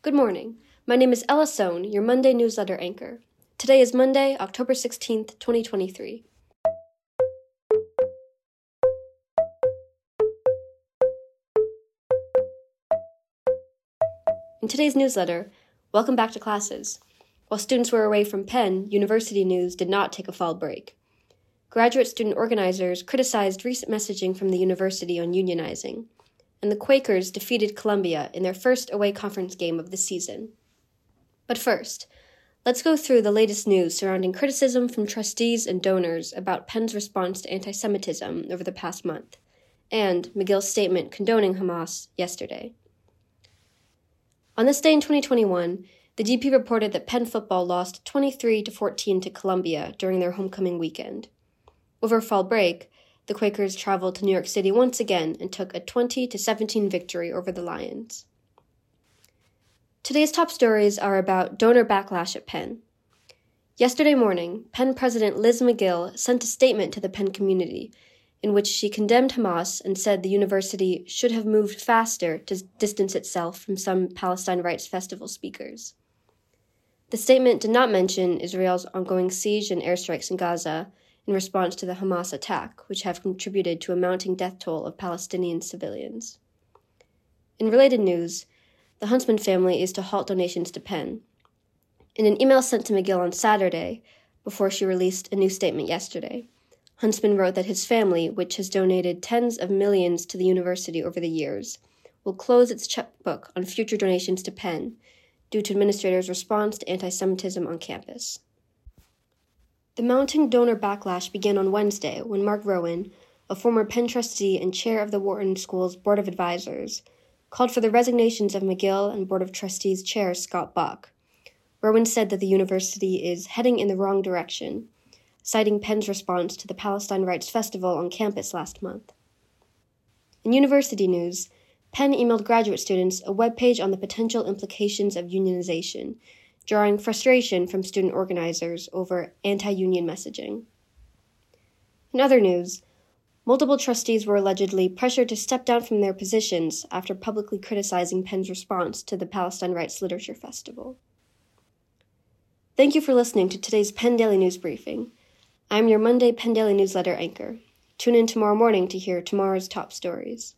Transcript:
Good morning. My name is Ella Sohn, your Monday newsletter anchor. Today is Monday, October 16th, 2023. In today's newsletter, welcome back to classes. While students were away from Penn, university news did not take a fall break. Graduate student organizers criticized recent messaging from the university on unionizing, and the Quakers defeated Columbia in their first away conference game of the season. But first, let's go through the latest news surrounding criticism from trustees and donors about Penn's response to anti Semitism over the past month, and Magill's statement condoning Hamas yesterday. On this day in 2021, the DP reported that Penn football lost 23 to 14 to Columbia during their homecoming weekend. Over fall break, the Quakers traveled to New York City once again and took a 20 to 17 victory over the Lions. Today's top stories are about donor backlash at Penn. Yesterday morning, Penn President Liz Magill sent a statement to the Penn community in which she condemned Hamas and said the university should have moved faster to distance itself from some Palestine Rights Festival speakers. The statement did not mention Israel's ongoing siege and airstrikes in Gaza in response to the Hamas attack, which have contributed to a mounting death toll of Palestinian civilians. In related news, the Huntsman family is to halt donations to Penn. In an email sent to Magill on Saturday, before she released a new statement yesterday, Huntsman wrote that his family, which has donated tens of millions to the university over the years, will close its checkbook on future donations to Penn due to administrators' response to anti Semitism on campus. The mounting donor backlash began on Wednesday when Mark Rowan, a former Penn trustee and chair of the Wharton School's Board of Advisors, called for the resignations of Magill and Board of Trustees Chair Scott Bok. Rowan said that the university is heading in the wrong direction citing Penn's response to the Palestine Rights Festival on campus last month. In university news, Penn emailed graduate students a webpage on the potential implications of unionization, drawing frustration from student organizers over anti union messaging. In other news, multiple trustees were allegedly pressured to step down from their positions after publicly criticizing Penn's response to the Palestine Rights Literature Festival. Thank you for listening to today's Penn Daily News Briefing. I'm your Monday Penn Daily newsletter anchor. Tune in tomorrow morning to hear tomorrow's top stories.